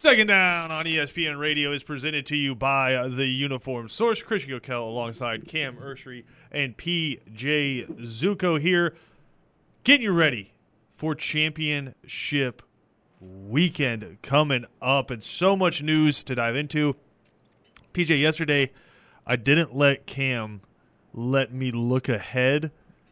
Second down on ESPN Radio is presented to you by the Uniform Source. Christian Gokel alongside Cam Ursery and PJ Zuko here, getting you ready for championship weekend coming up, and so much news to dive into. PJ, yesterday I didn't let Cam let me look ahead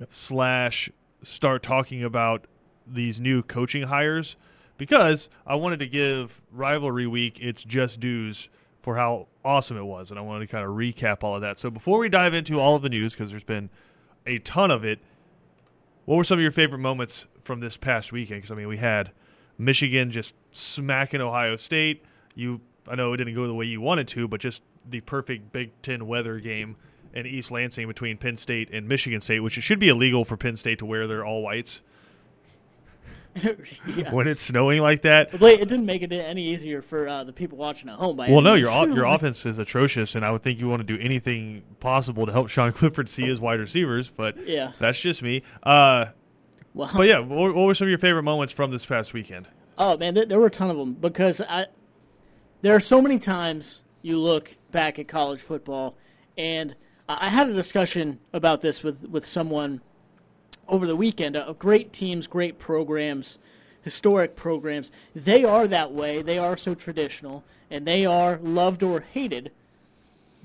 slash start talking about these new coaching hires because I wanted to give rivalry week its just dues for how awesome it was, and I wanted to kind of recap all of that. So before we dive into all of the news, because there's been a ton of it, what were some of your favorite moments from this past weekend? Because I mean, we had Michigan just smacking Ohio State. You, I know it didn't go the way you wanted to, but just the perfect Big Ten weather game in East Lansing between Penn State and Michigan State, which it should be illegal for Penn State to wear their all whites yeah. when it's snowing like that. But it didn't make it any easier for uh, the people watching at home. By Well, no, means. your your offense is atrocious, and I would think you want to do anything possible to help Sean Clifford see his wide receivers, but Yeah. that's just me. Uh, Well, but yeah, what, what were some of your favorite moments from this past weekend? Oh man, there, there were a ton of them because I. There are so many times you look back at college football, and I I had a discussion about this with with someone over the weekend. Uh, great teams, great programs, historic programs. They are that way. They are so traditional, and they are loved or hated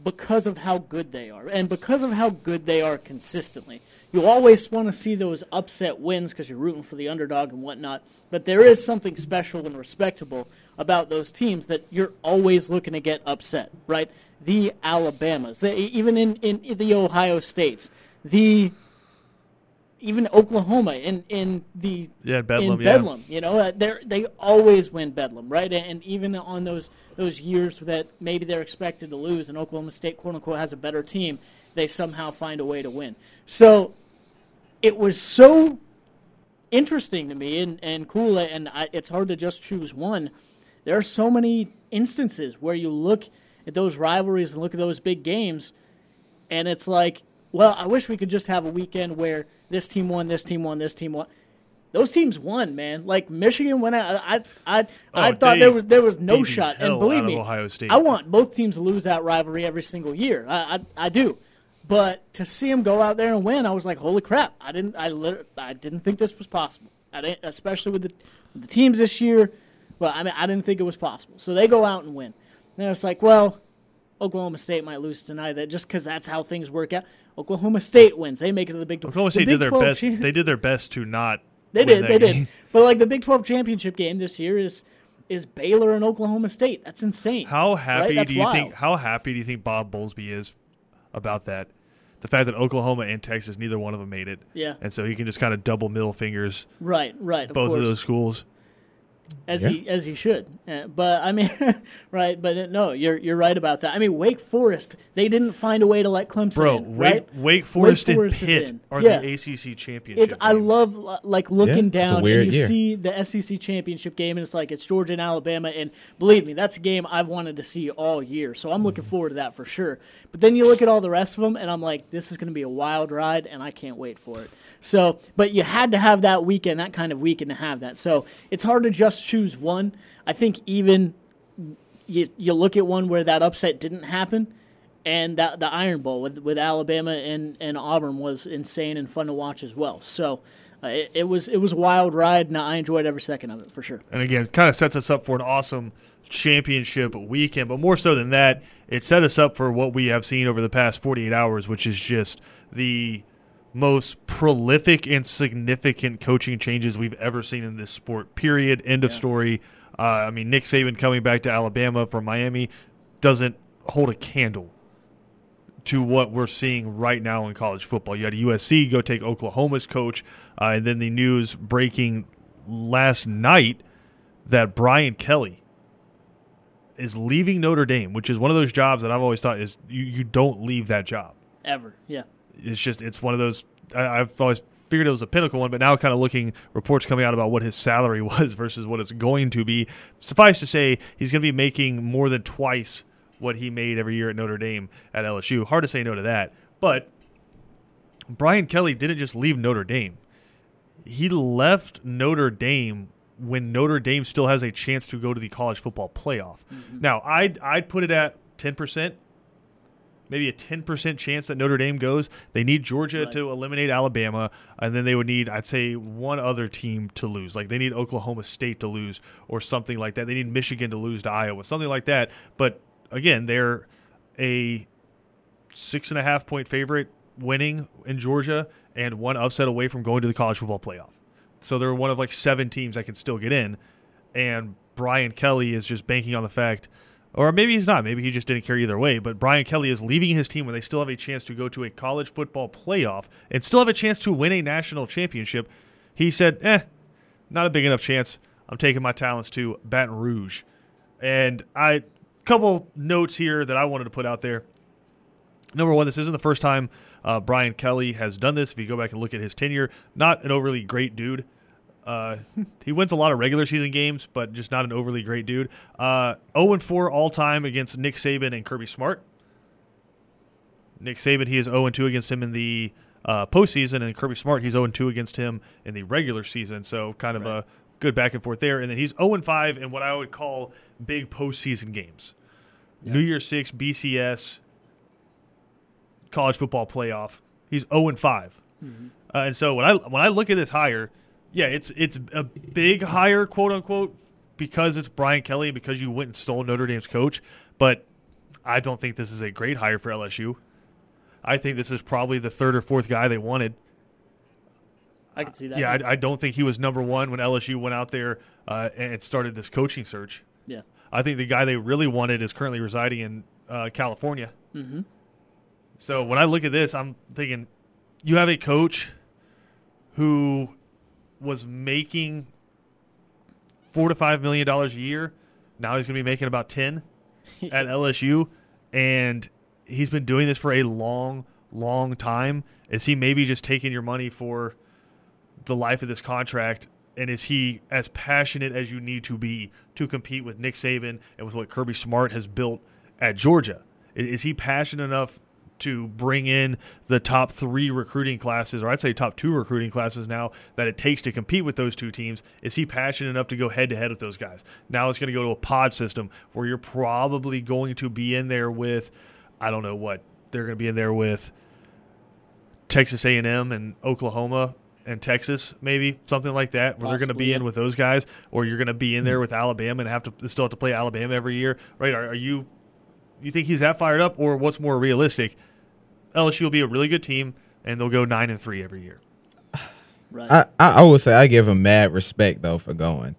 because of how good they are and because of how good they are consistently. You always want to see those upset wins because you're rooting for the underdog and whatnot, but there is something special and respectable about those teams that you're always looking to get upset, right? The Alabamas, the, even in, in the Ohio States, the even Oklahoma in, in the Yeah, Bedlam, in yeah. Bedlam, you know, uh, they they always win Bedlam, right? And, and even on those those years that maybe they're expected to lose, and Oklahoma State quote unquote has a better team, they somehow find a way to win. So it was so interesting to me and, and cool, and I, it's hard to just choose one. There are so many instances where you look at those rivalries and look at those big games, and it's like, well, I wish we could just have a weekend where this team won, this team won, this team won. Those teams won, man. Like Michigan went out. I I I, I Oh, thought they there was there was no shot. And believe me, Ohio State. I want both teams to lose that rivalry every single year. I I, I do. But to see them go out there and win, I was like, "Holy crap!" I didn't, I, lit- I didn't think this was possible. I didn't, especially with the, the teams this year. Well, I mean, I didn't think it was possible. So they go out and win. And it's like, well, Oklahoma State might lose tonight. That just because that's how things work out. Oklahoma State wins. They make it to the Big Twelve. Oklahoma State Big did their 12 best. cha- They did their best to not. they did. They game. did. But like the Big Twelve championship game this year is is Baylor and Oklahoma State. That's insane. How happy That's do you wild. think? How happy do you think Bob Bowlesby is about that? The fact that Oklahoma and Texas, neither one of them made it. Yeah. And so he can just kind of double middle fingers Right. Right. Both course. of those schools. As Yeah. he as he should. Uh, but I mean, right? But uh, no, you're you're right about that. I mean, Wake Forest they didn't find a way to let Clemson Bro, in, Wake, right? Wake Forest Forest and Pitt in. are Yeah. the ACC championship. It's I love like looking Yeah, down and you year. see the SEC championship game and it's like it's Georgia and Alabama and believe me that's a game I've wanted to see all year so I'm looking forward to that for sure. But then you look at all the rest of them and I'm like this is going to be a wild ride and I can't wait for it. So but you had to have that weekend that kind of weekend to have that. So it's hard to just choose one. I think even you you look at one where that upset didn't happen, and that the Iron Bowl with with Alabama and, and Auburn was insane and fun to watch as well. So uh, it, it was it was a wild ride, and I enjoyed every second of it for sure. and again, it kind of sets us up for an awesome championship weekend. But more so than that, it set us up for what we have seen over the past 48 hours, which is just the most prolific and significant coaching changes we've ever seen in this sport. Period. End of story. Uh, I mean, Nick Saban coming back to Alabama from Miami doesn't hold a candle to what we're seeing right now in college football. You had USC go take Oklahoma's coach, uh, and then the news breaking last night that Brian Kelly is leaving Notre Dame, which is one of those jobs that I've always thought is you, you don't leave that job. Ever, yeah. It's just it's one of those I, I've always figured it was a pinnacle one, but now kind of looking reports coming out about what his salary was versus what it's going to be. Suffice to say, he's going to be making more than twice what he made every year at Notre Dame at LSU. Hard to say no to that, but Brian Kelly didn't just leave Notre Dame. He left Notre Dame when Notre Dame still has a chance to go to the college football playoff. Mm-hmm. Now, I'd I'd put it at ten percent, maybe a ten percent chance that Notre Dame goes. They need Georgia Right. to eliminate Alabama, and then they would need I'd say one other team to lose. Like they need Oklahoma State to lose or something like that. They need Michigan to lose to Iowa, something like that. But again, they're a six and a half point favorite winning in Georgia and one upset away from going to the college football playoff. So they're one of like seven teams that can still get in. And Brian Kelly is just banking on the fact, or maybe he's not, maybe he just didn't care either way, but Brian Kelly is leaving his team when they still have a chance to go to a college football playoff and still have a chance to win a national championship. He said, eh, not a big enough chance. I'm taking my talents to Baton Rouge. And I couple notes here that I wanted to put out there. Number one, this isn't the first time uh, Brian Kelly has done this. If you go back and look at his tenure, not an overly great dude. Uh, he wins a lot of regular season games, but just not an overly great dude. Uh, 0 4 all time against Nick Saban and Kirby Smart. Nick Saban, he is 0 2 against him in the uh, postseason, and Kirby Smart, he's 0 2 against him in the regular season. So kind of Right. a good back and forth there. And then he's 0 5 in what I would call big postseason games. New Year's Six, BCS, college football playoff. He's 0 and 5. Uh, and so when I when I look at this hire, yeah, it's it's a big hire, quote unquote, because it's Brian Kelly, because you went and stole Notre Dame's coach. But I don't think this is a great hire for LSU. I think this is probably the third or fourth guy they wanted. I can see that. Yeah, I, I don't think he was number one when LSU went out there uh, and started this coaching search. yeah. I think the guy they really wanted is currently residing in uh, California. Mm-hmm. So when I look at this, I'm thinking you have a coach who was making four to five million dollars a year. Now he's going to be making about ten at LSU, and he's been doing this for a long, long time. Is he maybe just taking your money for the life of this contract? And is he as passionate as you need to be to compete with Nick Saban and with what Kirby Smart has built at Georgia? Is he passionate enough to bring in the top three recruiting classes, or I'd say top two recruiting classes now that it takes to compete with those two teams? Is he passionate enough to go head to head with those guys? Now it's going to go to a pod system where you're probably going to be in there with, I don't know what they're going to be in there with Texas A&M and Oklahoma and Texas, maybe something like that, where they're going to be yeah. in with those guys, or you're going to be in there hmm. with Alabama and have to still have to play Alabama every year, right? Are, are you you think he's that fired up, or what's more realistic? LSU will be a really good team, and they'll go nine and three every year. Right. I, I, I would say I give him mad respect though for going.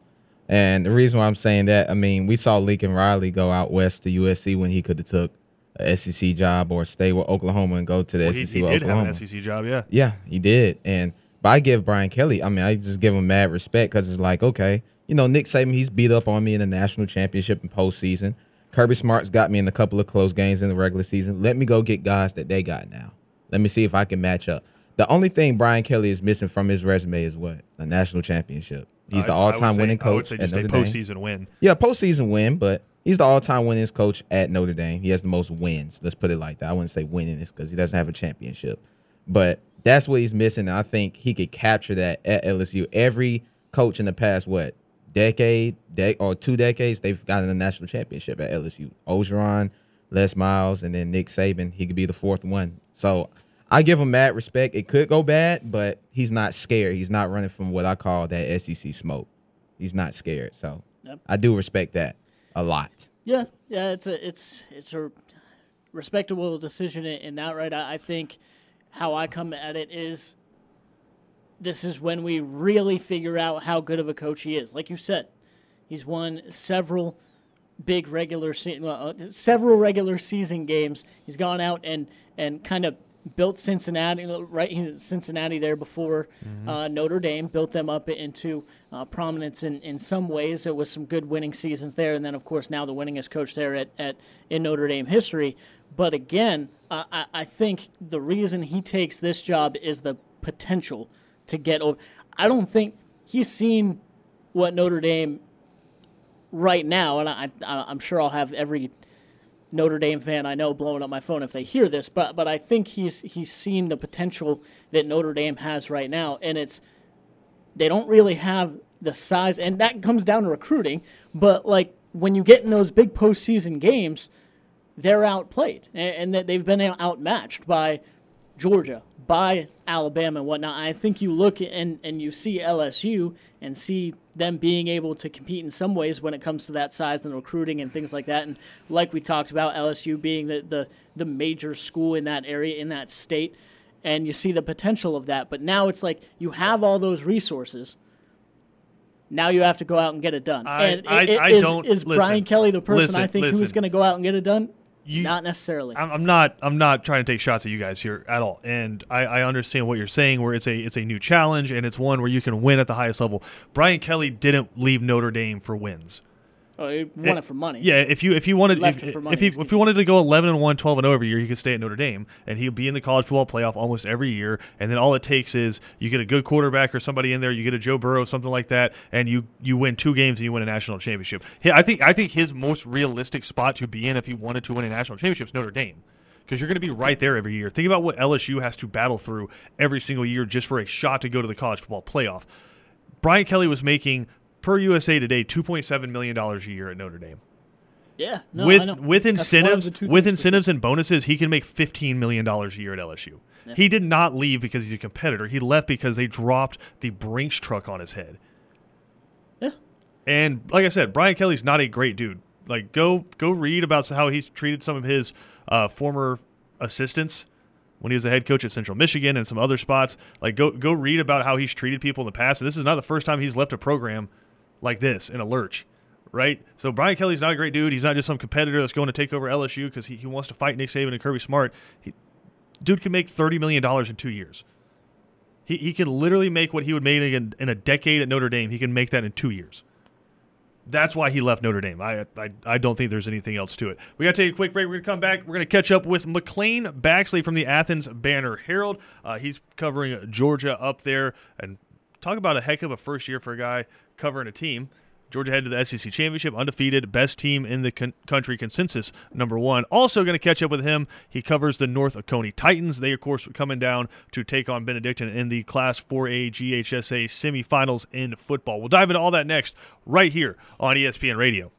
And the reason why I'm saying that, I mean, we saw Lincoln Riley go out west to USC when he could have took a SEC job or stay with Oklahoma and go to the Well, SEC he with did have Oklahoma. an SEC job, yeah. Yeah, he did. And but I give Brian Kelly. I mean, I just give him mad respect because it's like, okay, you know, Nick Saban, he's beat up on me in the national championship and postseason. Kirby Smart's got me in a couple of close games in the regular season. Let me go get guys that they got now. Let me see if I can match up. The only thing Brian Kelly is missing from his resume is what a national championship. He's I- the all-time say- winning I would coach say at just a Notre Dame. postseason win. Yeah, postseason win, but he's the all-time winningest coach at Notre Dame. He has the most wins. Let's put it like that. I wouldn't say winningest because he doesn't have a championship, but that's what he's missing. I think he could capture that at LSU. Every coach in the past what decade, de- or two decades, they've gotten a national championship at LSU. Orgeron, Les Miles, and then Nick Saban. He could be the fourth one. So I give him mad respect. It could go bad, but he's not scared. He's not running from what I call that SEC smoke. He's not scared. So Yep. I do respect that a lot. Yeah, yeah, it's a it's it's a respectable decision in, that right. I, I think how I come at it is this is when we really figure out how good of a coach he is. Like you said, he's won several big regular se- well, uh, several regular season games. He's gone out and and kind of built Cincinnati right Cincinnati there before uh, Notre Dame built them up into uh, prominence in, in some ways. It was some good winning seasons there, and then of course now the winningest coach there at, at in Notre Dame history. But again, I- I think the reason he takes this job is the potential to get over. I don't think he's seen what Notre Dame right now, and I, I, I'm sure I'll have every Notre Dame fan I know blowing up my phone if they hear this, but but I think he's he's seen the potential that Notre Dame has right now, and it's they don't really have the size, and that comes down to recruiting. But like when you get in those big postseason games, they're outplayed, and, and they've been outmatched by Georgia, by Alabama and whatnot. I think you look and, and you see LSU and see them being able to compete in some ways when it comes to that size and recruiting and things like that. And like we talked about, LSU being the, the, the major school in that area, in that state, and you see the potential of that. But now it's like you have all those resources. Now you have to go out and get it done. I, and I, it, I is, don't. is listen, Brian Kelly the person listen, I think listen. who's going to go out and get it done? You- Not necessarily. I'm, I'm not. I'm not trying to take shots at you guys here at all. And I, I understand what you're saying, where it's a it's a new challenge and it's one where you can win at the highest level. Brian Kelly didn't leave Notre Dame for wins. Oh, he eh, won it for money. Yeah, if you if you wanted if, it money, if he excuse if he wanted to go 11 and 1, 12 and 0 every year, he could stay at Notre Dame and he'll be in the college football playoff almost every year. And then all it takes is you get a good quarterback or somebody in there, you get a Joe Burrow, something like that, and you you win two games and you win a national championship. I think I think his most realistic spot to be in if he wanted to win a national championship is Notre Dame. Because you're going to be right there every year. Think about what LSU has to battle through every single year just for a shot to go to the college football playoff. Brian Kelly was making per USA Today two point seven million dollars a year at Notre Dame Yeah. No, with with That's one of incentives with incentives and bonuses, he can make fifteen million dollars a year at LSU. He did not leave because he's a competitor. He left because they dropped the Brinks truck on his head. Yeah. And like I said, Brian Kelly's not a great dude. Like go go read about how he's treated some of his uh, former assistants when he was the head coach at Central Michigan and some other spots. Like go go read about how he's treated people in the past. And this is not the first time he's left a program like this in a lurch, right? So Brian Kelly's not a great dude. He's not just some competitor that's going to take over LSU because he, he wants to fight Nick Saban and Kirby Smart. He, dude can make thirty million dollars in two years. He he can literally make what he would make in, in a decade at Notre Dame. He can make that in two years. That's why he left Notre Dame. I, I I don't think there's anything else to it. We got to take a quick break. We're gonna come back. We're gonna catch up with McLean Baxley from the Athens Banner Herald. Uh, he's covering Georgia up there, and talk about a heck of a first year for a guy covering a team. Georgia headed to the SEC championship, undefeated, best team in the con- country consensus, number one. Also going to catch up with him. He covers the North Oconee Titans. They, of course, are coming down to take on Benedictine in the Class 4A GHSA semifinals in football. We'll dive into all that next, right here on ESPN Radio.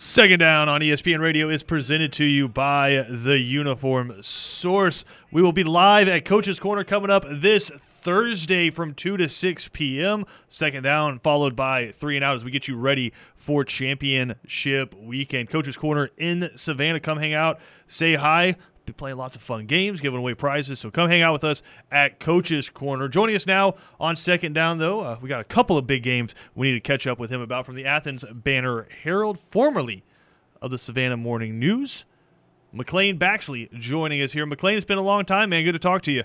Second down on ESPN Radio is presented to you by the Uniform Source. We will be live at Coach's Corner coming up this Thursday from 2 to 6 p.m. Second down, followed by three and out as we get you ready for championship weekend. Coach's Corner in Savannah. Come hang out, say hi. Be playing lots of fun games, giving away prizes. So come hang out with us at Coach's Corner. Joining us now on second down, though, uh, we got a couple of big games we need to catch up with him about from the Athens Banner Herald, formerly of the Savannah Morning News. McLean Baxley joining us here. McLean, it's been a long time, man. Good to talk to you.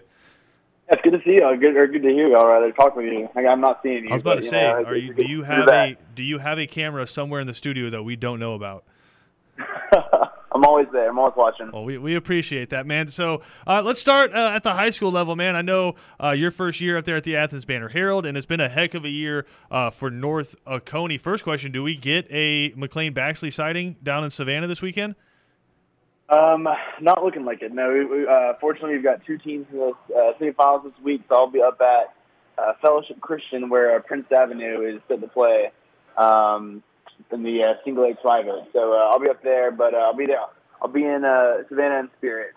It's good to see you. Good or good to hear you. All right, I talk with you. I'm not seeing you. I was about but, to say, know, are you? Do you have a. Do you have a camera somewhere in the studio that we don't know about? I'm always there. I'm always watching. Well, we, we appreciate that, man. So uh, let's start uh, at the high school level, man. I know uh, your first year up there at the Athens Banner Herald, and it's been a heck of a year uh, for North Oconee. First question: Do we get a McLean Baxley sighting down in Savannah this weekend? Um, not looking like it. No, we, we, uh, fortunately, we've got two teams in the uh, semifinals this week, so I'll be up at uh, Fellowship Christian, where uh, Prince Avenue is set to play um, in the uh, single A private. So uh, I'll be up there, but uh, I'll be there. I'll be in uh, Savannah in spirit.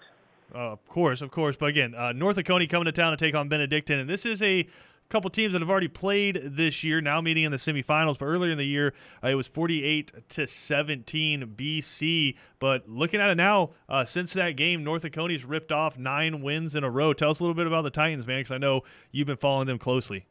Uh, of course, of course. But again, uh, North Oconee coming to town to take on Benedictine, and this is a couple teams that have already played this year, now meeting in the semifinals. But earlier in the year, uh, it was 48 to 17 BC. But looking at it now, uh, since that game, North Oconee's ripped off nine wins in a row. Tell us a little bit about the Titans, man, because I know you've been following them closely.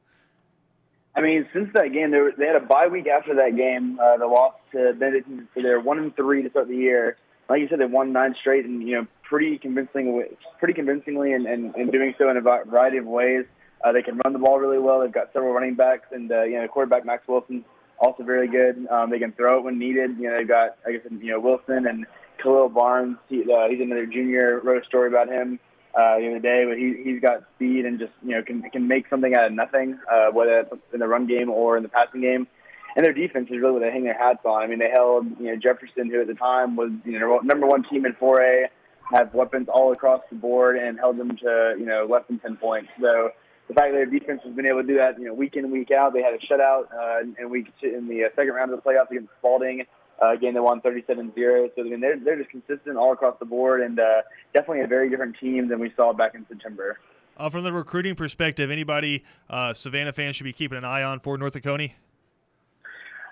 I mean, since that game, they, were, they had a bye week after that game. Uh, they lost to Benedictine, so they're one and three to start the year. Like you said, they won nine straight, and you know, pretty convincing, pretty convincingly, and, and, and doing so in a variety of ways. Uh, they can run the ball really well. They've got several running backs, and uh, you know, quarterback Max Wilson's also very good. Um, they can throw it when needed. You know, they've got, I guess, you know, Wilson and Khalil Barnes. He, uh, he's another junior. Wrote a story about him uh, the other day, but he he's got speed and just you know can can make something out of nothing, uh, whether it's in the run game or in the passing game. And their defense is really what they hang their hats on. I mean, they held you know Jefferson, who at the time was you know number one team in 4A, have weapons all across the board, and held them to you know less than 10 points. So the fact that their defense has been able to do that, you know, week in week out. They had a shutout uh, in week two, in the uh, second round of the playoffs against Spalding. Uh, again, they won 37-0. So I mean, they're they're just consistent all across the board, and uh, definitely a very different team than we saw back in September. Uh, from the recruiting perspective, anybody uh, Savannah fans should be keeping an eye on for North Oconee?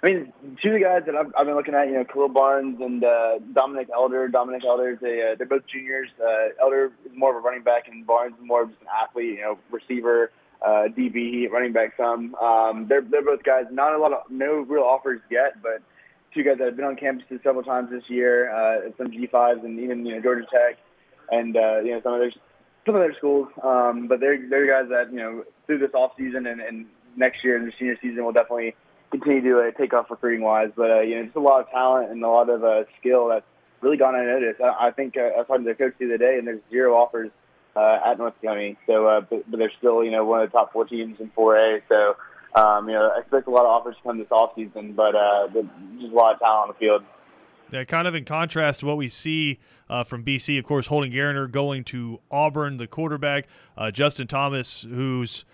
I mean, two of the guys that I've, I've been looking at, you know, Khalil Barnes and uh, Dominic Elder. Dominic Elder, they, uh, they're both juniors. Uh, Elder is more of a running back, and Barnes is more of just an athlete, you know, receiver, uh, DB, running back some. Um, they're, they're both guys, not a lot of, no real offers yet, but two guys that have been on campuses several times this year, uh, some G5s and even, you know, Georgia Tech and, uh, you know, some of their, some of their schools. Um, but they're, they're guys that, you know, through this off season and, and next year in the senior season will definitely continue to uh, take off recruiting wise. But uh, you know, just a lot of talent and a lot of uh, skill that's really gone unnoticed. I, I think uh, I was talking to the coach the other day, and there's zero offers uh, at North Oconee. So, uh, but, but they're still you know one of the top four teams in 4A. So. Um, you know, I expect a lot of offers to come this off season, but uh, just a lot of talent on the field. Yeah, kind of in contrast to what we see uh, from BC, of course, Holden Garner going to Auburn, the quarterback, uh, Justin Thomas, who's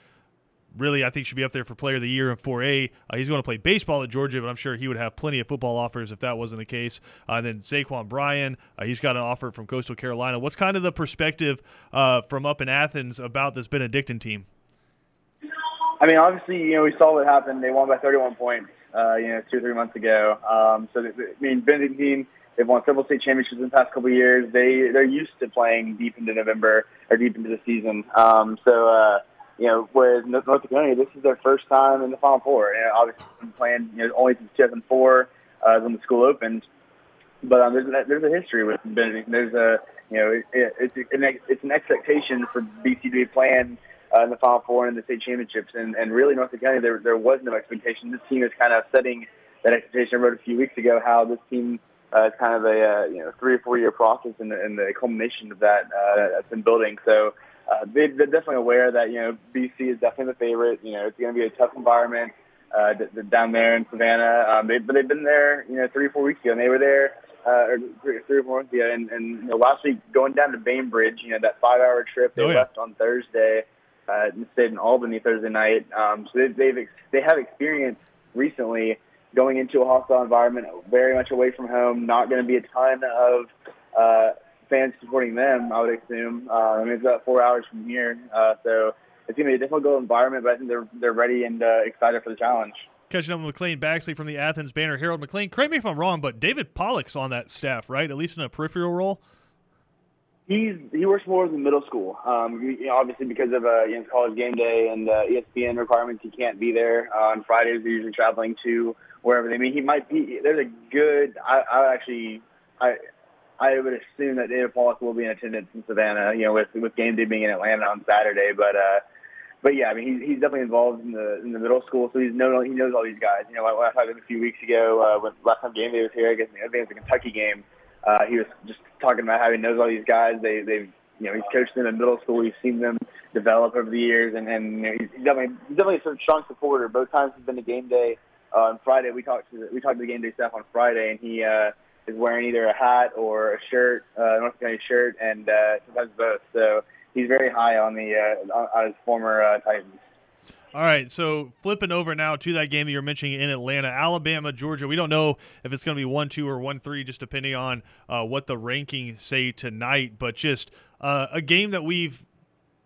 really I think should be up there for Player of the Year in 4A. Uh, he's going to play baseball at Georgia, but I'm sure he would have plenty of football offers if that wasn't the case. Uh, and then Saquon Bryan, uh, he's got an offer from Coastal Carolina. What's kind of the perspective uh, from up in Athens about this Benedictine team? I mean, obviously, you know, we saw what happened. They won by 31 points, uh, you know, two or three months ago. Um, so, I mean, Benedictine, they've won several state championships in the past couple of years. They they're used to playing deep into November or deep into the season. Um, so, uh, you know, whereas North Oconee, this is their first time in the Final Four. You know, obviously, been playing you know only since 2004 uh, when the school opened. But um, there's there's a history with Benedictine. There's a you know, it, it's an it's an expectation for BC to be playing uh, in the Final Four and in the state championships. And, and really, North Oconee, there, there was no expectation. This team is kind of setting that expectation. I wrote a few weeks ago how this team uh, is kind of a uh, you know three or four year process and and the culmination of that uh, that's been building. So uh, they, they're definitely aware that you know BC is definitely the favorite. You know, it's going to be a tough environment uh, d- d- down there in Savannah. Um, they, but they've been there, you know, three or four weeks ago, and they were there. Uh, or three, three or four months ago, and, and you know, last week going down to Bainbridge, you know, that five-hour trip, they Oh, yeah. left on Thursday uh, stayed in Albany Thursday night. Um, so they, they've ex- they have experience recently going into a hostile environment, very much away from home. Not going to be a ton of uh, fans supporting them. I would assume. Uh, I mean, it's about four hours from here, uh, so it's going to be a difficult environment. But I think they're they're ready and uh, excited for the challenge. Catching up with McLean Baxley from the Athens Banner Herald. McLean, correct me if I'm wrong, but David Pollack's on that staff, right? At least in a peripheral role. He's he works more in middle school. Um, you know, obviously because of uh, you know, college game day and uh, ESPN requirements, he can't be there uh, on Fridays. They're usually traveling to wherever they mean. He might be. There's a good. I, I actually I I would assume that David Pollack will be in attendance in Savannah. You know, with with game day being in Atlanta on Saturday, but. uh but yeah, I mean, he's, he's definitely involved in the in the middle school, so he's know he knows all these guys. You know, when I talked to him a few weeks ago, uh, when last time game day was here, I guess I think it was the Kentucky game. Uh, he was just talking about how he knows all these guys. They they've you know he's coached them in middle school. He's seen them develop over the years, and and you know, he's definitely he's definitely a strong supporter. Both times he's been to game day uh, on Friday. We talked to we talked to the game day staff on Friday, and he uh, is wearing either a hat or a shirt, uh, North Carolina shirt, and uh, sometimes both. So he's very high on the uh, on his former uh, Titans. All right, so flipping over now to that game that you're mentioning in Atlanta, Alabama, Georgia. We don't know if it's going to be one two or one three, just depending on uh, what the rankings say tonight. But just uh, a game that we've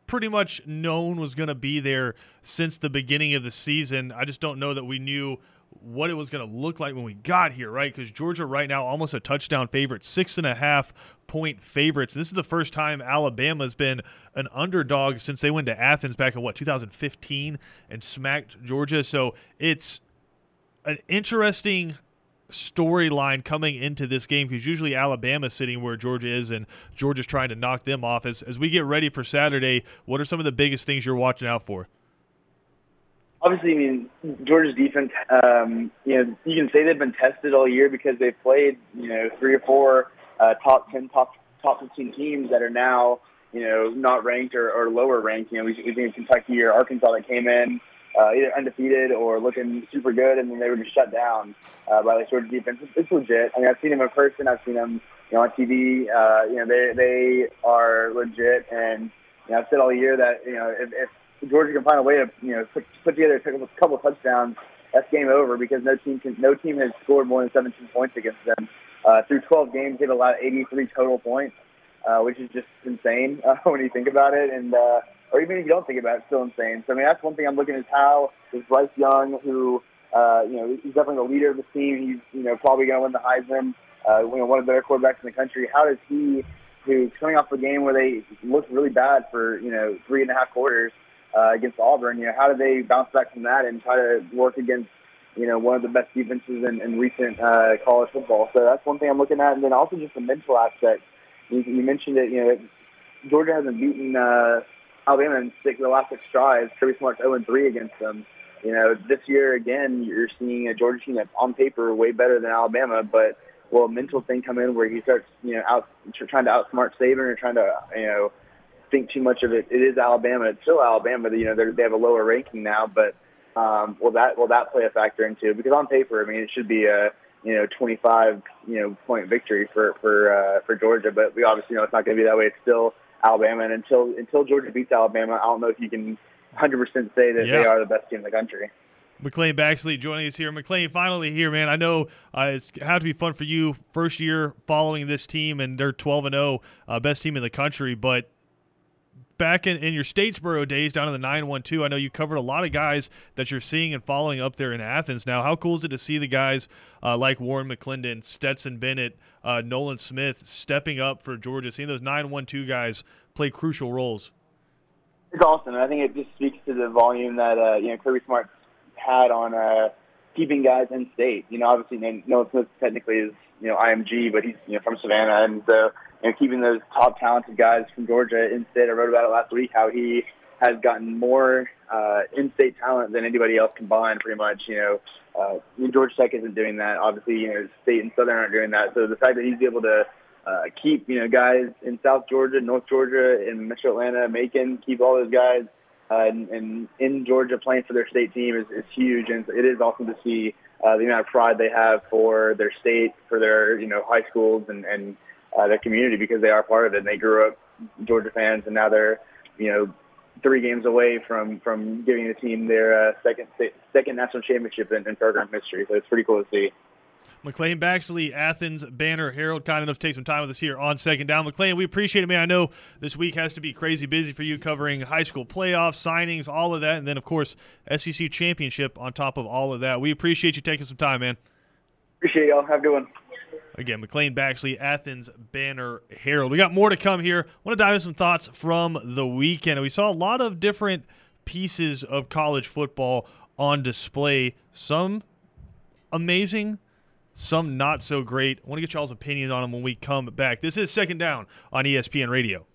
pretty much known was going to be there since the beginning of the season. I just don't know that we knew what it was going to look like when we got here, right? Because Georgia right now almost a touchdown favorite, six and a half point favorites. This is the first time Alabama's been an underdog since they went to Athens back in what 2015 and smacked Georgia. So it's an interesting storyline coming into this game because usually Alabama's sitting where Georgia is and Georgia's trying to knock them off. As as we get ready for Saturday, what are some of the biggest things you're watching out for? Obviously, I mean, Georgia's defense, um, you know, you can say they've been tested all year because they've played, you know, three or four uh, top 10, top, top 15 teams that are now, you know, not ranked or, or lower ranked. You know, we, we think Kentucky or Arkansas that came in uh, either undefeated or looking super good, and then they were just shut down uh, by the Georgia defense. It's, it's legit. I mean, I've seen them in person. I've seen them, you know, on TV. Uh, you know, they they are legit, and you know, I've said all year that you know if, if Georgia can find a way to you know put, put together a couple of touchdowns, that's game over because no team can no team has scored more than 17 points against them. Uh, through 12 games, they've allowed 83 total points, uh, which is just insane uh, when you think about it. And uh, or even if you don't think about it, it's still insane. So I mean, that's one thing I'm looking at is how is Bryce Young, who uh, you know he's definitely the leader of the team. He's you know probably going to win the Heisman. Uh, you know, one of the better quarterbacks in the country. How does he, who's coming off a game where they looked really bad for you know three and a half quarters, uh, against Auburn. You know, how do they bounce back from that and try to work against you know one of the best defenses in, in recent uh, college football? So that's one thing I'm looking at, and then also just the mental aspect. You, you mentioned it. You know, Georgia hasn't beaten uh, Alabama in six, the last six tries. Kirby Smart's 0 and 3 against them. You know, this year again, you're seeing a Georgia team that's on paper way better than Alabama, but will a mental thing come in where he starts, you know, out trying to outsmart Saban or trying to, you know, think too much of it. It is Alabama. It's still Alabama. You know, they have a lower ranking now, but um, will that will that play a factor into it? Because on paper, I mean, it should be a you know 25 you know point victory for for uh, for Georgia, but we obviously know it's not going to be that way. It's still Alabama, and until until Georgia beats Alabama, I don't know if you can 100% say that yeah. they are the best team in the country. McLean Baxley joining us here. McLean, finally here, man. I know uh, it's had to be fun for you first year following this team, and they're 12 and 0, uh, best team in the country. But back in, in your Statesboro days down in the 912, I know you covered a lot of guys that you're seeing and following up there in Athens now. How cool is it to see the guys uh, like Warren McClendon, Stetson Bennett, uh, Nolan Smith stepping up for Georgia, seeing those 912 guys play crucial roles? It's awesome. I think it just speaks to the volume that uh, you know Kirby Smart had on uh, keeping guys in state. You know, obviously Nolan Smith technically is you know IMG, but he's you know from Savannah, and so you know, keeping those top talented guys from Georgia in state. I wrote about it last week how he has gotten more uh, in-state talent than anybody else combined, pretty much. You know, uh, Georgia Tech isn't doing that. Obviously, you know, State and Southern aren't doing that. So the fact that he's able to uh, keep, you know, guys in South Georgia, North Georgia, in Metro Atlanta, Macon, keep all those guys uh, and, and in Georgia playing for their state team is, is huge, and it is awesome to see uh, the amount of pride they have for their state, for their you know high schools, and and uh, their community because they are part of it. And they grew up Georgia fans, and now they're you know three games away from from giving the team their uh, second second national championship in, in program history. So it's pretty cool to see. McLean Baxley, Athens Banner Herald, kind enough to take some time with us here on Second Down. McLean, we appreciate it, man. I know this week has to be crazy busy for you covering high school playoffs, signings, all of that, and then, of course, SEC championship on top of all of that. We appreciate you taking some time, man. Appreciate y'all. Have a good one. Again, McLean Baxley, Athens Banner Herald. We got more to come here. Want to dive into some thoughts from the weekend. We saw a lot of different pieces of college football on display. Some amazing, some not so great. I want to get y'all's opinions on them when we come back. This is Second Down on ESPN Radio.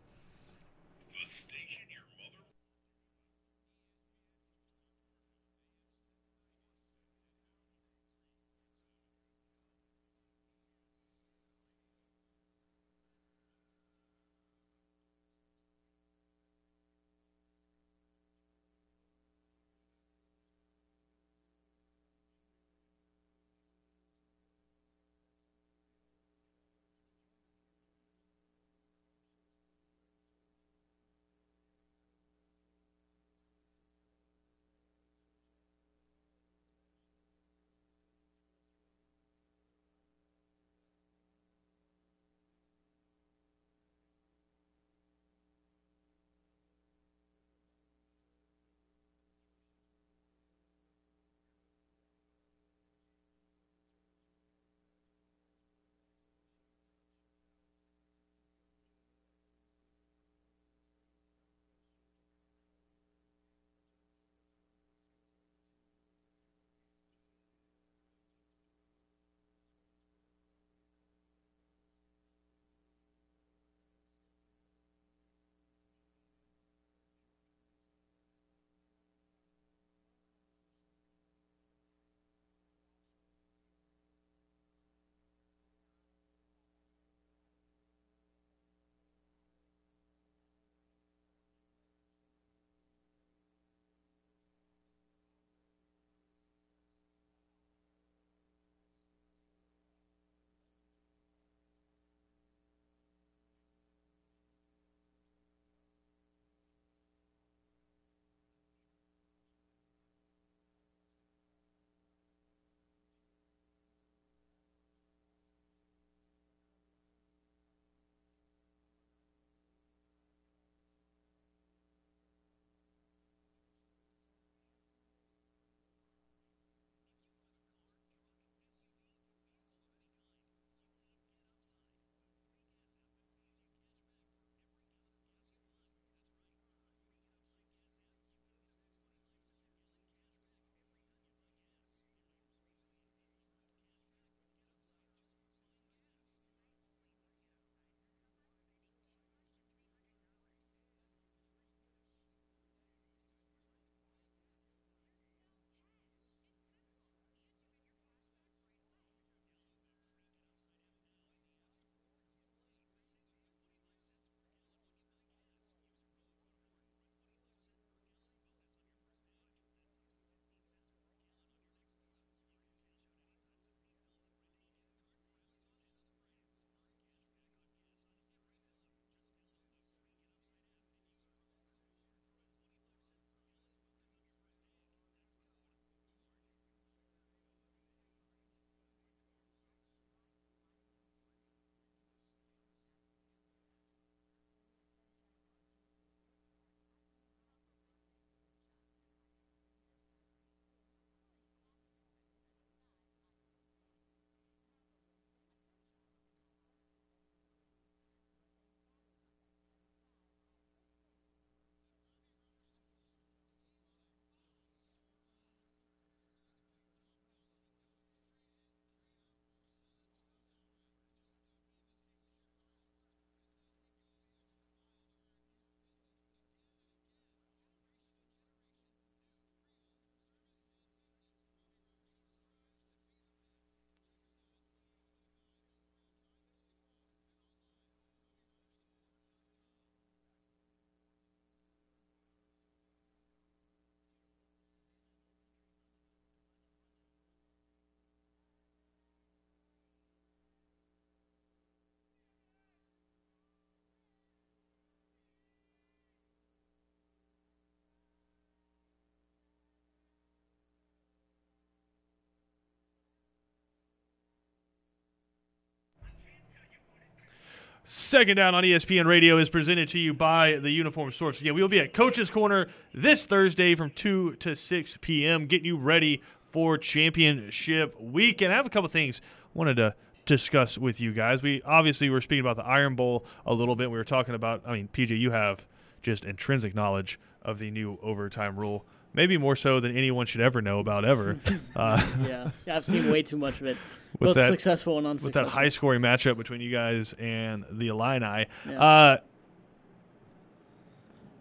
Second Down on ESPN Radio is presented to you by the Uniform Source. Again, we will be at Coach's Corner this Thursday from 2 to 6 p.m., getting you ready for championship week. And I have a couple things I wanted to discuss with you guys. We obviously were speaking about the Iron Bowl a little bit. We were talking about, I mean, PJ, you have just intrinsic knowledge of the new overtime rule, maybe more so than anyone should ever know about ever. uh, yeah, I've seen way too much of it, With both that- successful and unsuccessful. with that high scoring matchup between you guys and the Illini. Yeah. Uh,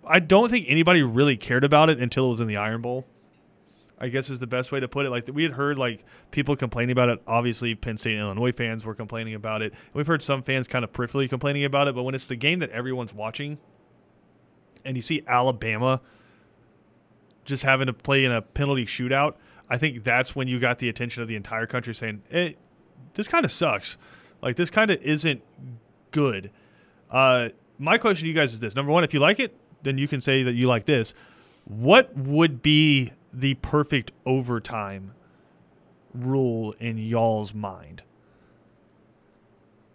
I don't think anybody really cared about it until it was in the Iron Bowl. I guess is the best way to put it. Like we had heard like people complaining about it. Obviously, Penn State and Illinois fans were complaining about it. We've heard some fans kind of peripherally complaining about it. But when it's the game that everyone's watching, and you see Alabama just having to play in a penalty shootout, I think that's when you got the attention of the entire country saying, "Eh, this kind of sucks. Like this kind of isn't good." Uh, my question to you guys is this: Number one, if you like it, then you can say that you like this. What would be the perfect overtime rule in y'all's mind?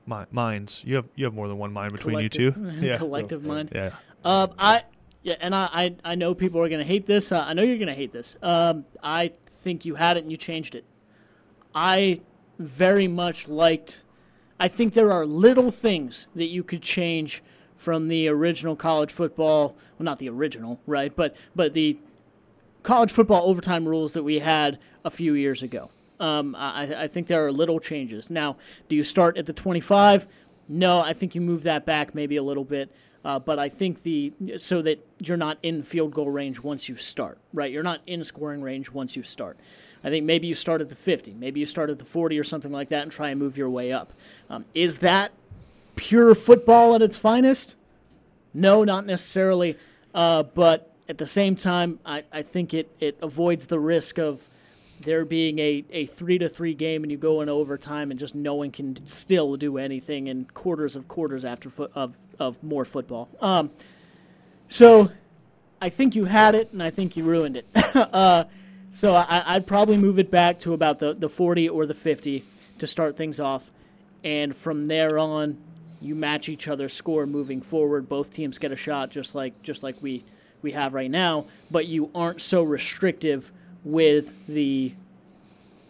My, minds. You have you have more than one mind between you two. collective, collective mind. Yeah. Um, I yeah, and I, I I know people are gonna hate this. Uh, I know you're gonna hate this. Um, I think you had it and you changed it. I very much liked. I think there are little things that you could change from the original college football. Well, not the original, right? But but the college football overtime rules that we had a few years ago. Um, I, I think there are little changes. Now, do you start at the 25? No, I think you move that back maybe a little bit. Uh, but I think the so that you're not in field goal range once you start, right? You're not in scoring range once you start. I think maybe you start at the 50, maybe you start at the 40 or something like that, and try and move your way up. Um, is that pure football at its finest? No, not necessarily. Uh, but at the same time, I, I think it, it avoids the risk of there being a, a three to three game and you go in overtime and just no one can still do anything in quarters of quarters after fo- of, of more football. Um, so I think you had it and I think you ruined it. uh, so I, I'd probably move it back to about the, the 40 or the 50 to start things off. And from there on, you match each other's score moving forward. Both teams get a shot, just like just like we we have right now. But you aren't so restrictive with the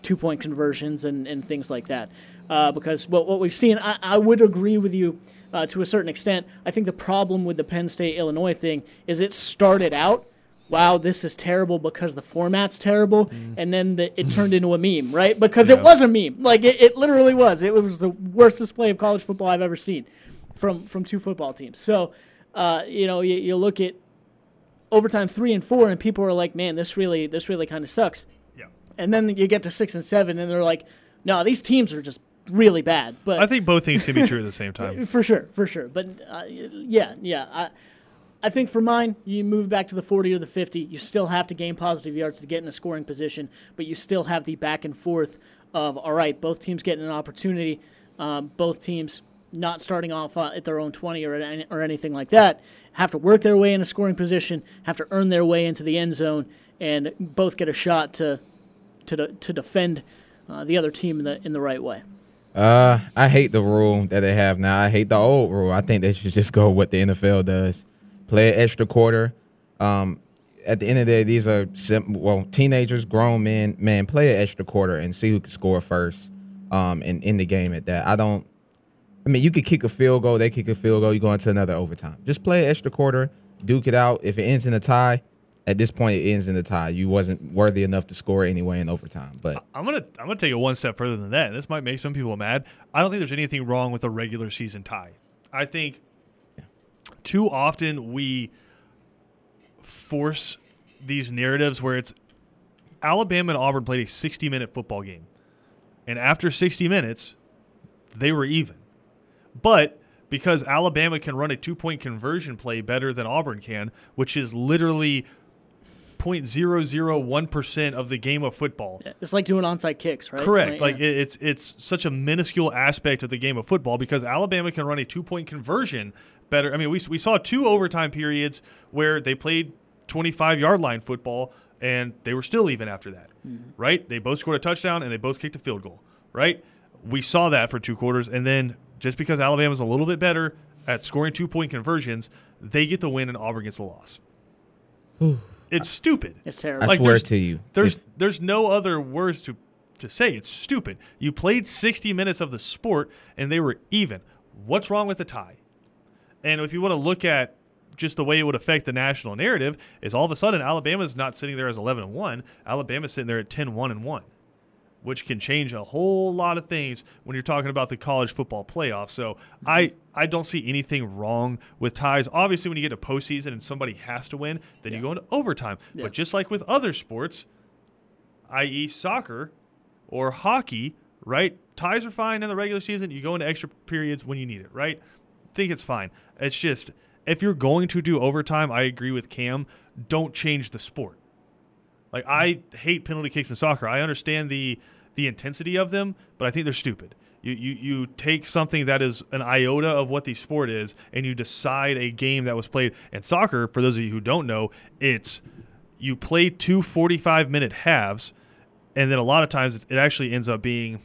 two point conversions and, and things like that. Uh, because what, what we've seen, I, I would agree with you uh, to a certain extent. I think the problem with the Penn State Illinois thing is it started out, wow, this is terrible because the format's terrible, and then the, it turned into a meme, right? Because it was a meme. Like, it, it literally was. It was the worst display of college football I've ever seen from, from two football teams. So, uh, you know, you, you look at overtime three and four, and people are like, man, this really, this really kind of sucks. Yeah. And then you get to six and seven, and they're like, no, these teams are just really bad. But I think both things can be true at the same time. for sure, for sure. But uh, yeah, yeah. I, I think for mine, you move back to the 40 or the 50. You still have to gain positive yards to get in a scoring position, but you still have the back and forth of, all right, both teams getting an opportunity, um, both teams not starting off uh, at their own 20 or, any, or anything like that, have to work their way in a scoring position, have to earn their way into the end zone, and both get a shot to, to, de- to defend uh, the other team in the, in the right way. Uh, I hate the rule that they have now. I hate the old rule. I think they should just go what the NFL does, play an extra quarter. Um, at the end of the day, these are sim- well teenagers, grown men. Man, play an extra quarter and see who can score first. Um, and in the game at that, I don't. I mean, you could kick a field goal. They kick a field goal. You go into another overtime. Just play an extra quarter, duke it out. If it ends in a tie, at this point it ends in a tie. You wasn't worthy enough to score anyway in overtime. But I'm gonna I'm gonna take it one step further than that. This might make some people mad. I don't think there's anything wrong with a regular season tie. I think too often we force these narratives where it's Alabama and Auburn played a 60 minute football game, and after 60 minutes, they were even. But because Alabama can run a two point conversion play better than Auburn can, which is literally 0.001% of the game of football. It's like doing onside kicks, right? Correct. Like yeah. it's it's such a minuscule aspect of the game of football because Alabama can run a two point conversion better. I mean, we we saw two overtime periods where they played 25 yard line football and they were still even after that. Mm-hmm. Right? They both scored a touchdown and they both kicked a field goal. Right? We saw that for two quarters and then just because Alabama's a little bit better at scoring two point conversions, they get the win and Auburn gets the loss. It's stupid. It's I terrible. Like, swear there's- to you. There's if- there's no other words to to say. It's stupid. You played 60 minutes of the sport and they were even. What's wrong with the tie? And if you want to look at just the way it would affect the national narrative, is all of a sudden Alabama's not sitting there as 11 and 1. Alabama's sitting there at 10 1 and 1, which can change a whole lot of things when you're talking about the college football playoff. So I, I don't see anything wrong with ties. Obviously, when you get to postseason and somebody has to win, then you go into overtime. Yeah. But just like with other sports, i.e., soccer or hockey, right? Ties are fine in the regular season. You go into extra periods when you need it, right? I think it's fine. It's just if you're going to do overtime, I agree with Cam. Don't change the sport. Like I hate penalty kicks in soccer. I understand the the intensity of them, but I think they're stupid. You, you you take something that is an iota of what the sport is, and you decide a game that was played. And soccer, for those of you who don't know, it's you play two 45 minute halves, and then a lot of times it actually ends up being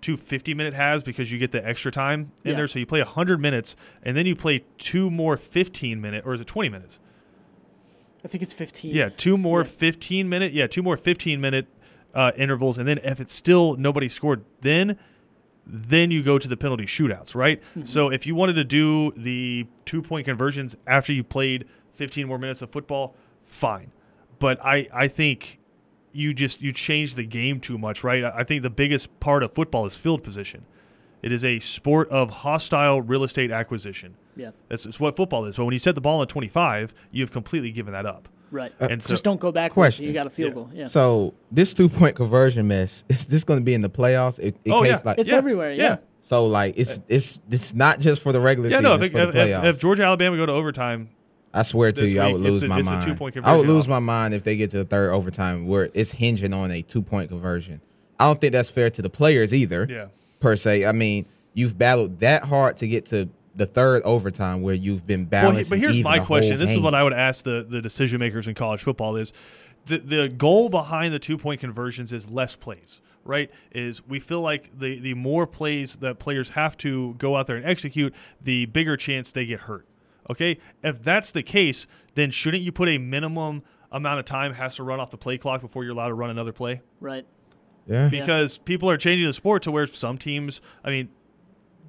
two 50 minute halves because you get the extra time in Yeah. there. So you play 100 minutes, and then you play two more 15 minute, or is it 20 minutes? I think it's 15. Yeah, two more Yeah. 15 minute. Yeah, two more 15 minute uh, intervals, and then if it's still nobody scored, then then you go to the penalty shootouts, right? Mm-hmm. So if you wanted to do the two point conversions after you played 15 more minutes of football, fine. But I I think you just you change the game too much, right? I think the biggest part of football is field position. It is a sport of hostile real estate acquisition. Yeah. That's, that's what football is. But when you set the ball at 25, you've completely given that up. Right. Uh, and so, Just don't go back. Question. You got a field Yeah. goal. Yeah. So this two point conversion mess is this going to be in the playoffs? It, in Oh, yeah. like it's everywhere. Yeah. so like it's it's it's not just for the regular yeah, season. no. it's If, for if, if, playoffs. if Georgia Alabama go to overtime, I swear to this you, I would lose a- my it's a mind. two-point I would lose my mind if they get to the third overtime where it's hinging on a two point conversion. I don't think that's fair to the players either. yeah, Per se, I mean, you've battled that hard to get to the third overtime where you've been Well, he- balanced. but here's even my question. whole This is what I would ask the, the decision makers in college football is the the goal behind the two point conversions is less plays, right? Is we feel like the the more plays that players have to go out there and execute, the bigger chance they get hurt. Okay? If that's the case, then shouldn't you put a minimum amount of time has to run off the play clock before you're allowed to run another play? Right. Yeah. because people are changing the sport to where some teams, I mean,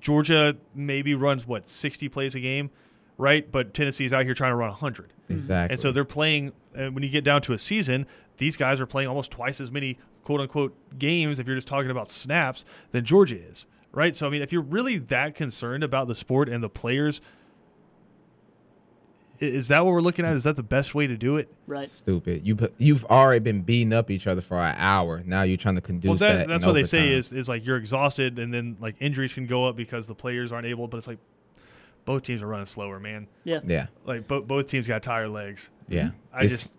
Georgia maybe runs what 60 plays a game, right? But Tennessee's out here trying to run 100. Exactly. And so they're playing and when you get down to a season, these guys are playing almost twice as many quote unquote games if you're just talking about snaps than Georgia is, right? So I mean, if you're really that concerned about the sport and the players is that what we're looking at? Is that the best way to do it? Right. stupid. You you've already been beating up each other for an hour. Now you're trying to conduce Well, that, that. that's in what they say is is like you're exhausted, and then like injuries can go up because the players aren't able. But it's like both teams are running slower, man. Yeah. Yeah. Like both both teams got tired legs. Yeah. I It's- just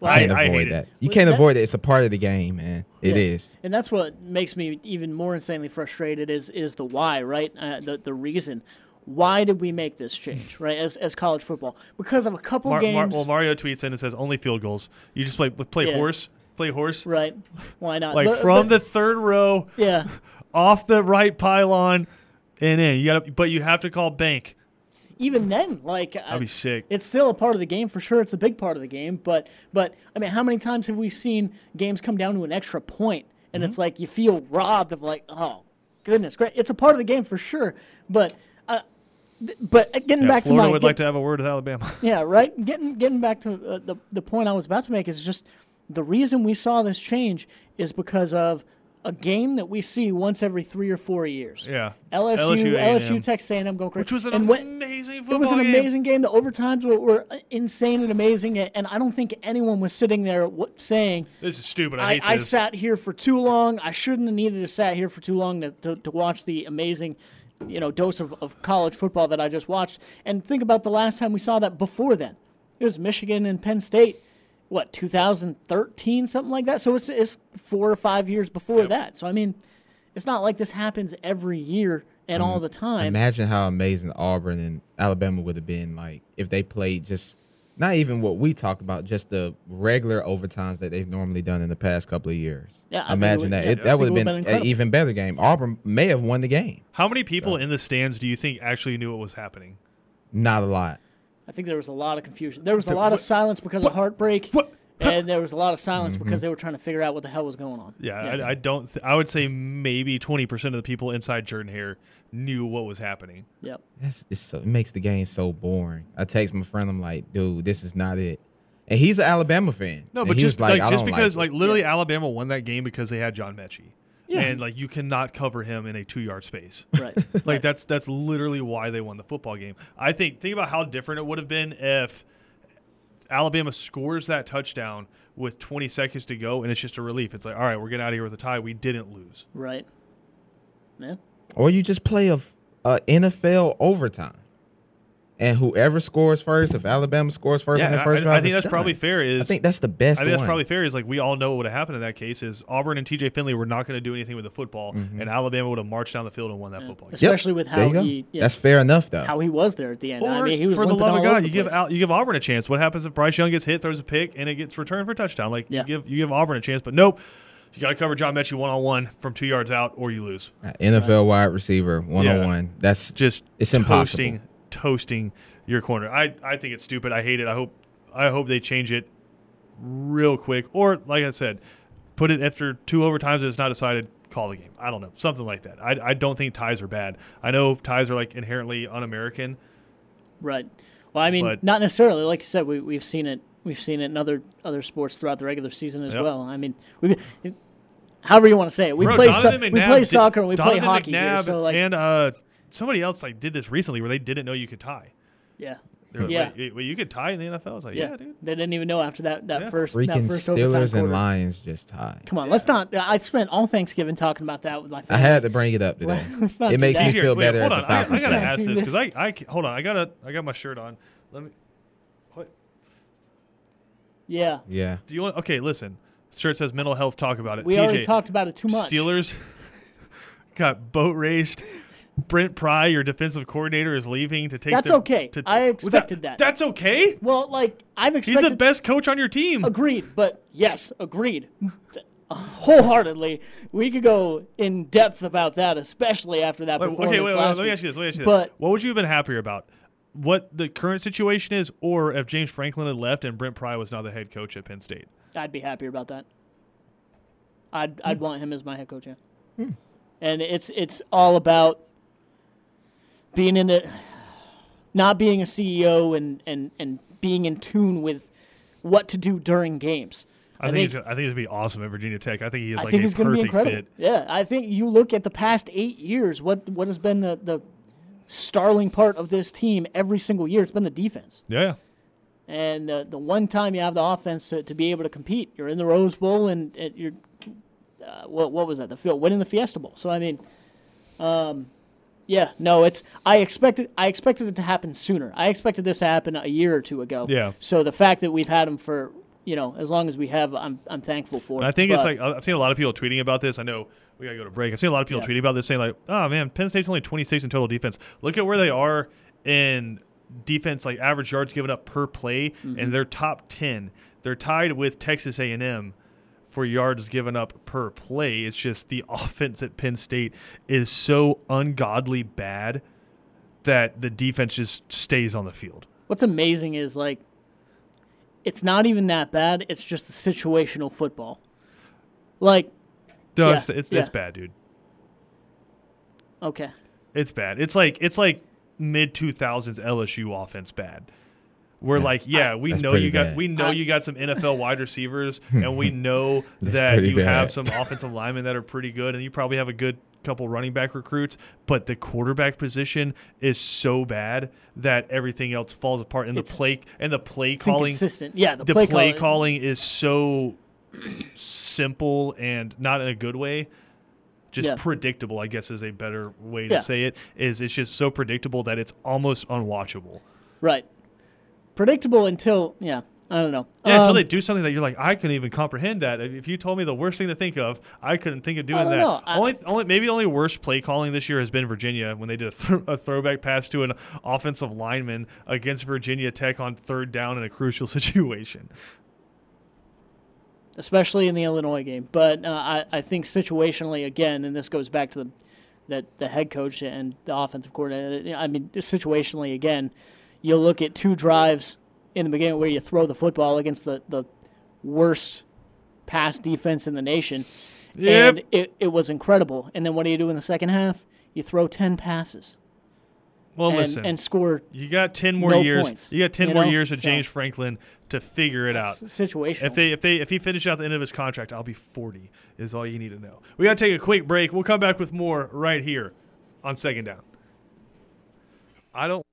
Well, you can't I- I avoid it. that. You can't that- avoid it. It's a part of the game, man. It Yeah. is. And that's what makes me even more insanely frustrated is is the why, right? Uh, the the reason. Why did we make this change, right? As as college football, because of a couple Mar- Mar- games, well, Mario tweets in and says only field goals. You just play play Yeah. horse, play horse, right? Why not? like But- from but- the third row yeah, off the right pylon and in. You got but you have to call bank. even then, like I- I'd be sick. it's still a part of the game for sure. It's a big part of the game, but but I mean, how many times have we seen games come down to an extra point, and Mm-hmm. it's like you feel robbed of like, oh goodness, great. It's a part of the game for sure, but. Uh, but getting Yeah, back Florida to my would get- like to have a word with Alabama. Yeah, right. Getting getting back to uh, the the point I was about to make is just the reason we saw this change is because of a game that we see once every three or four years. yeah, LSU, A&M, LSU, Texas A&M going crazy. which was an and when- amazing football it was an game. amazing game. The overtimes were, were insane and amazing, and I don't think anyone was sitting there saying, This is stupid. I, I, I sat here for too long. I shouldn't have needed to sat here for too long to, to, to watch the amazing, you know, dose of, of college football that I just watched. And think about the last time we saw that before then. It was Michigan and Penn State, what, 2013, something like that? So it's, it's four or five years before that. So, I mean, it's not like this happens every year and mm-hmm. all the time. Imagine how amazing Auburn and Alabama would have been like if they played just not even what we talk about, just the regular overtimes that they've normally done in the past couple of years. Yeah, I imagine would- that. yeah, it, that would have been, been an even better game. Auburn may have won the game. How many people So- in the stands do you think actually knew what was happening? Not a lot. I think there was a lot of confusion. There was a lot of what- silence because of heartbreak, What? And there was a lot of silence Mm-hmm. because they were trying to figure out what the hell was going on. Yeah, I, I don't. Th- I would say maybe twenty percent of the people inside Jordan Hare knew what was happening. Yep. That's it's so, it makes the game so boring. I text my friend, I'm like, dude, this is not it. And he's an Alabama fan. No, but he just was like, I just because like, like literally Alabama won that game because they had John Metchie. Yeah. And like you cannot cover him in a two yard space. Right. like that's that's literally why they won the football game. I think think about how different it would have been if Alabama scores that touchdown with 20 seconds to go and it's just a relief. It's like, all right, we're getting out of here with a tie. We didn't lose. right. Yeah. or you just play a, f- a NFL overtime, and whoever scores first, if Alabama scores first in yeah, the first I, drive, I think that's done. probably fair. Is I think that's the best I think that's one. probably fair. Is like we all know what would have happened in that case. Is Auburn and TJ Finley were not going to do anything with the football, Mm-hmm. and Alabama would have marched down the field and won that football game. Yep. Especially with how you go. he yeah, That's fair enough, though. how he was there at the end. Or I mean, he was for the limping love of all over God, you give. Al, you give Auburn a chance. What happens if Bryce Young gets hit, throws a pick, and it gets returned for a touchdown? Like Yeah. you give you give Auburn a chance, but nope. You got to cover John Metchie one on one from two yards out, or you lose. NFL wide receiver one on one. That's Just It's impossible. Toasting your corner. I, I think it's stupid. I hate it. I hope I hope they change it real quick, or like I said, put it after two overtimes and it's not decided. Call the game. I don't know, something like that. I, I don't think ties are bad. I know ties are like inherently un-American. Right. Well, I mean, But- not necessarily. Like you said, we we've seen it. We've seen it in other other sports throughout the regular season as Yep. well. I mean, we. However you want to say it, we Bro, play so, we play soccer and we play Donovan hockey McNabb here. So like, and uh, somebody else like did this recently where they didn't know you could tie. yeah, They were Yeah. like, "Wait, wait, you could tie in the NFL. I was like, yeah, yeah, dude. They didn't even know after that that Yeah. first that freaking first overtime Steelers and quarter. Lions just tied. Come on, let's not. I spent all Thanksgiving talking about that with my family. I family. had to bring it up today. Let's not it makes that. me Here, feel wait, better hold as on. a I, Falcons I gotta fan. ask this this. because I, I ca- hold on. I gotta I got my shirt on. Let me. What Yeah, Yeah, do you want? Okay, listen. Shirt says mental health. Talk about it. we PJ, already talked about it too much. Steelers got boat raced. Brent Pry, your defensive coordinator, is leaving to take. That's the- okay. to- I expected that. That's okay. Well, like I've expected. He's the best coach on your team. Agreed, but yes, agreed. Wholeheartedly, we could go in depth about that, especially after that Like, performance okay, wait, wait, last let me ask you this. Let me ask you this. But- what would you have been happier about? What the current situation is, or if James Franklin had left and Brent Pry was now the head coach at Penn State? I'd be happier about that. I'd I'd want him as my head coach. Yeah. Hmm. And it's it's all about being in the not being a CEO and and and being in tune with what to do during games. I, think, he's, I think gonna be awesome at Virginia Tech. I think he is I like think a it's to be perfect incredible. fit. Yeah, I think you look at the past eight years. What what has been the the starling part of this team every single year? It's been the defense. Yeah, yeah. And the the one time you have the offense to, to be able to compete, you're in the Rose Bowl and, and you're uh, what what was that? The field winning the Fiesta Bowl. So I mean, um, yeah, no, it's I expected I expected it to happen sooner. I expected this to happen a year or two ago. Yeah. So the fact that we've had him for you know as long as we have, I'm I'm thankful for. And. I think it's like I've seen a lot of people tweeting about this. I know we gotta go to break. I've seen a lot of people Yeah. tweeting about this, saying like, "Oh man, Penn State's only 26 in total defense. Look at where they are in defense, like average yards given up per play, Mm-hmm. and they're top 10. They're tied with Texas A&M." For yards given up per play, it's just the offense at Penn State is so ungodly bad that the defense just stays on the field. What's amazing is like it's not even that bad. It's just the situational football. Like, No, Yeah, it's, it's, yeah. it's bad, dude. okay, It's bad. It's like it's like mid two thousands LSU offense bad. We're like, yeah, we That's know pretty you got we know I- you got some NFL wide receivers, and we know that pretty you have some offensive linemen that are pretty good, and you probably have a good couple running back recruits. But the quarterback position is so bad that everything else falls apart. And the play and the play it's calling, inconsistent. Yeah, the, the play, play, call- calling is so simple and not in a good way just Yeah. predictable i guess is a better way to Yeah. say it is it's just so predictable that it's almost unwatchable Right. Predictable until yeah. I don't know. Yeah, until Um, they do something that you're like, I couldn't even comprehend that. If you told me the worst thing to think of, I couldn't think of doing that. know. I- only, only, maybe the only worst play calling this year has been Virginia when they did a, th- a throwback pass to an offensive lineman against Virginia Tech on third down in a crucial situation. especially in the Illinois game. But uh, I, I think situationally, again, and this goes back to the that the head coach and the offensive coordinator. I mean, situationally, again, you look at two drives in the beginning where you throw the football against the the worst pass defense in the nation, Yep. and it, it was incredible. And then what do you do in the second half? You throw ten passes Well, and, listen, and score you got ten more no years. points, you got ten you more know? years of So- James Franklin to figure it out. situational. If they if they if he finishes out the end of his contract, I'll be 40. Is all you need to know. We got to take a quick break. We'll come back with more right here on second down. I don't.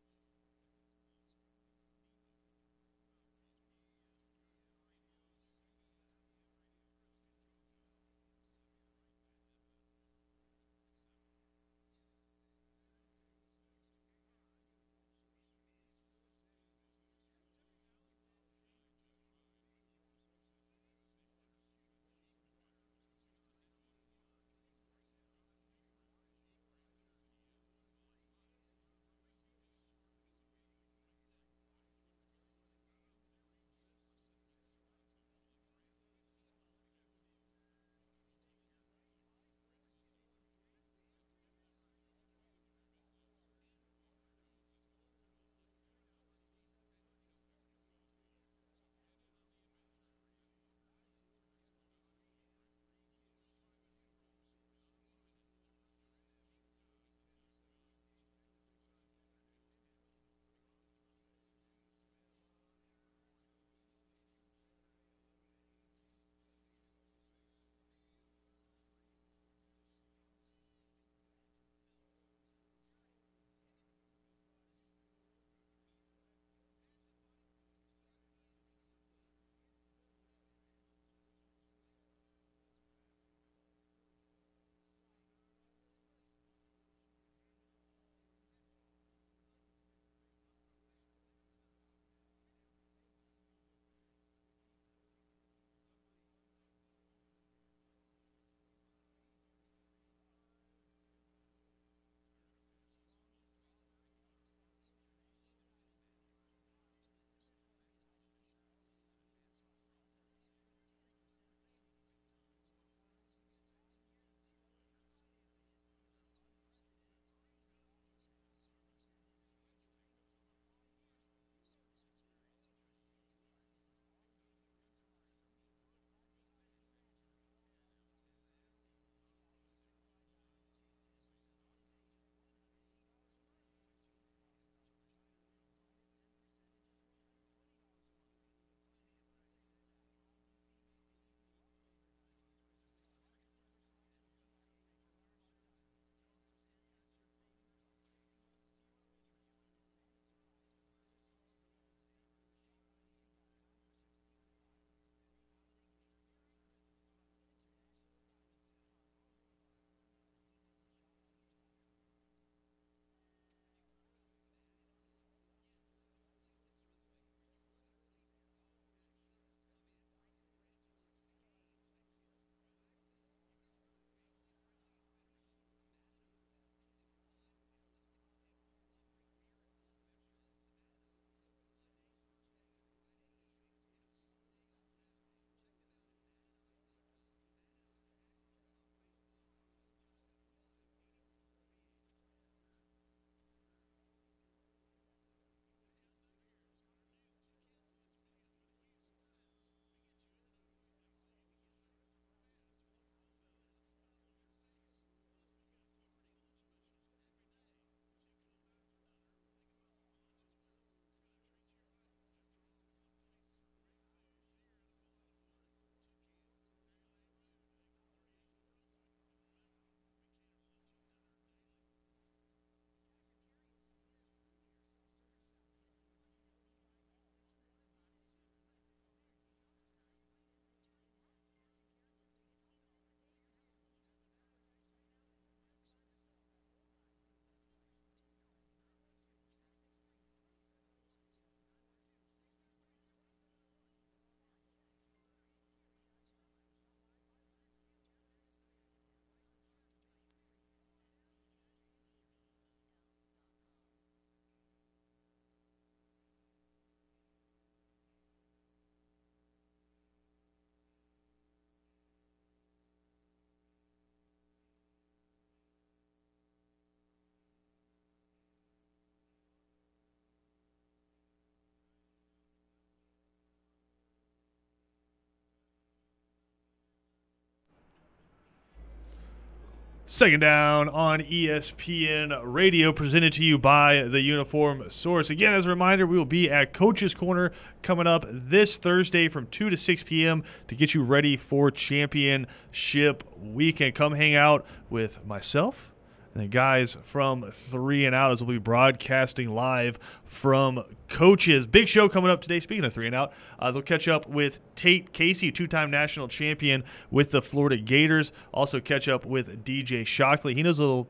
Second down on ESPN Radio, presented to you by the Uniform Source. Again, as a reminder, we will be at Coach's Corner coming up this Thursday from 2 to 6 p.m. to get you ready for championship weekend. Come hang out with myself and the guys from Three and Out as we'll be broadcasting live from Coaches. Big show coming up today. Speaking of Three and Out, uh, they'll catch up with Tate Casey, two-time national champion with the Florida Gators. Also catch up with DJ Shockley. He knows a little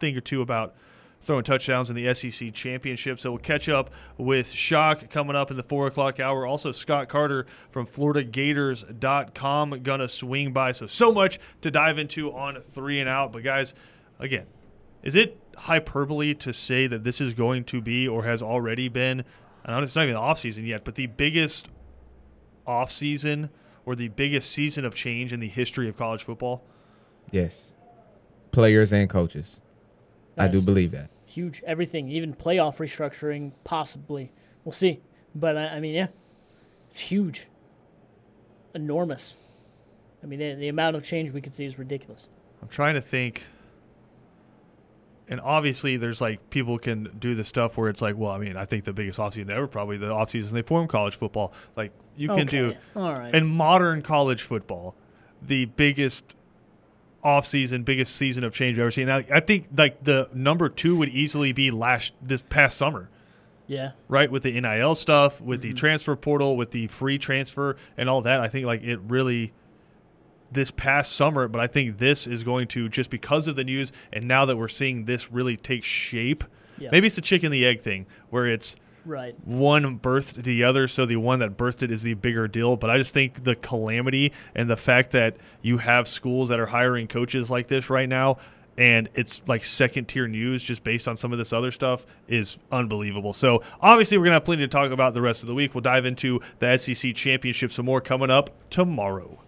thing or two about throwing touchdowns in the SEC championship. So we'll catch up with Shock coming up in the four o'clock hour. Also, Scott Carter from FloridaGators.com gonna swing by. So so much to dive into on three and out. But guys, again, is it hyperbole to say that this is going to be or has already been? I know it's not even the off season yet, but the biggest off season or the biggest season of change in the history of college football. Yes. Players and coaches. I do believe that. Huge. Everything, even playoff restructuring, possibly. We'll see. But I, I mean, yeah, it's huge, enormous. I mean, the, the amount of change we could see is ridiculous. I'm trying to think. And obviously, there's like people can do the stuff where it's like, well, I mean, I think the biggest offseason ever probably the offseason they form college football. Like you can do all right. in modern college football, the biggest offseason, biggest season of change I've ever seen. I, I think like the number two would easily be last this past summer. Yeah. right? With the NIL stuff, with the mm-hmm. transfer portal, with the free transfer, and all that. I think like it really this past summer, but I think this is going to just because of the news and now that we're seeing this really take shape. Yeah. Maybe it's the chicken the egg thing where it's Right. one birthed the other, so the one that birthed it is the bigger deal. But I just think the calamity and the fact that you have schools that are hiring coaches like this right now, and it's like second tier news just based on some of this other stuff is unbelievable. So obviously, we're gonna have plenty to talk about the rest of the week. We'll dive into the SEC championship some more coming up tomorrow.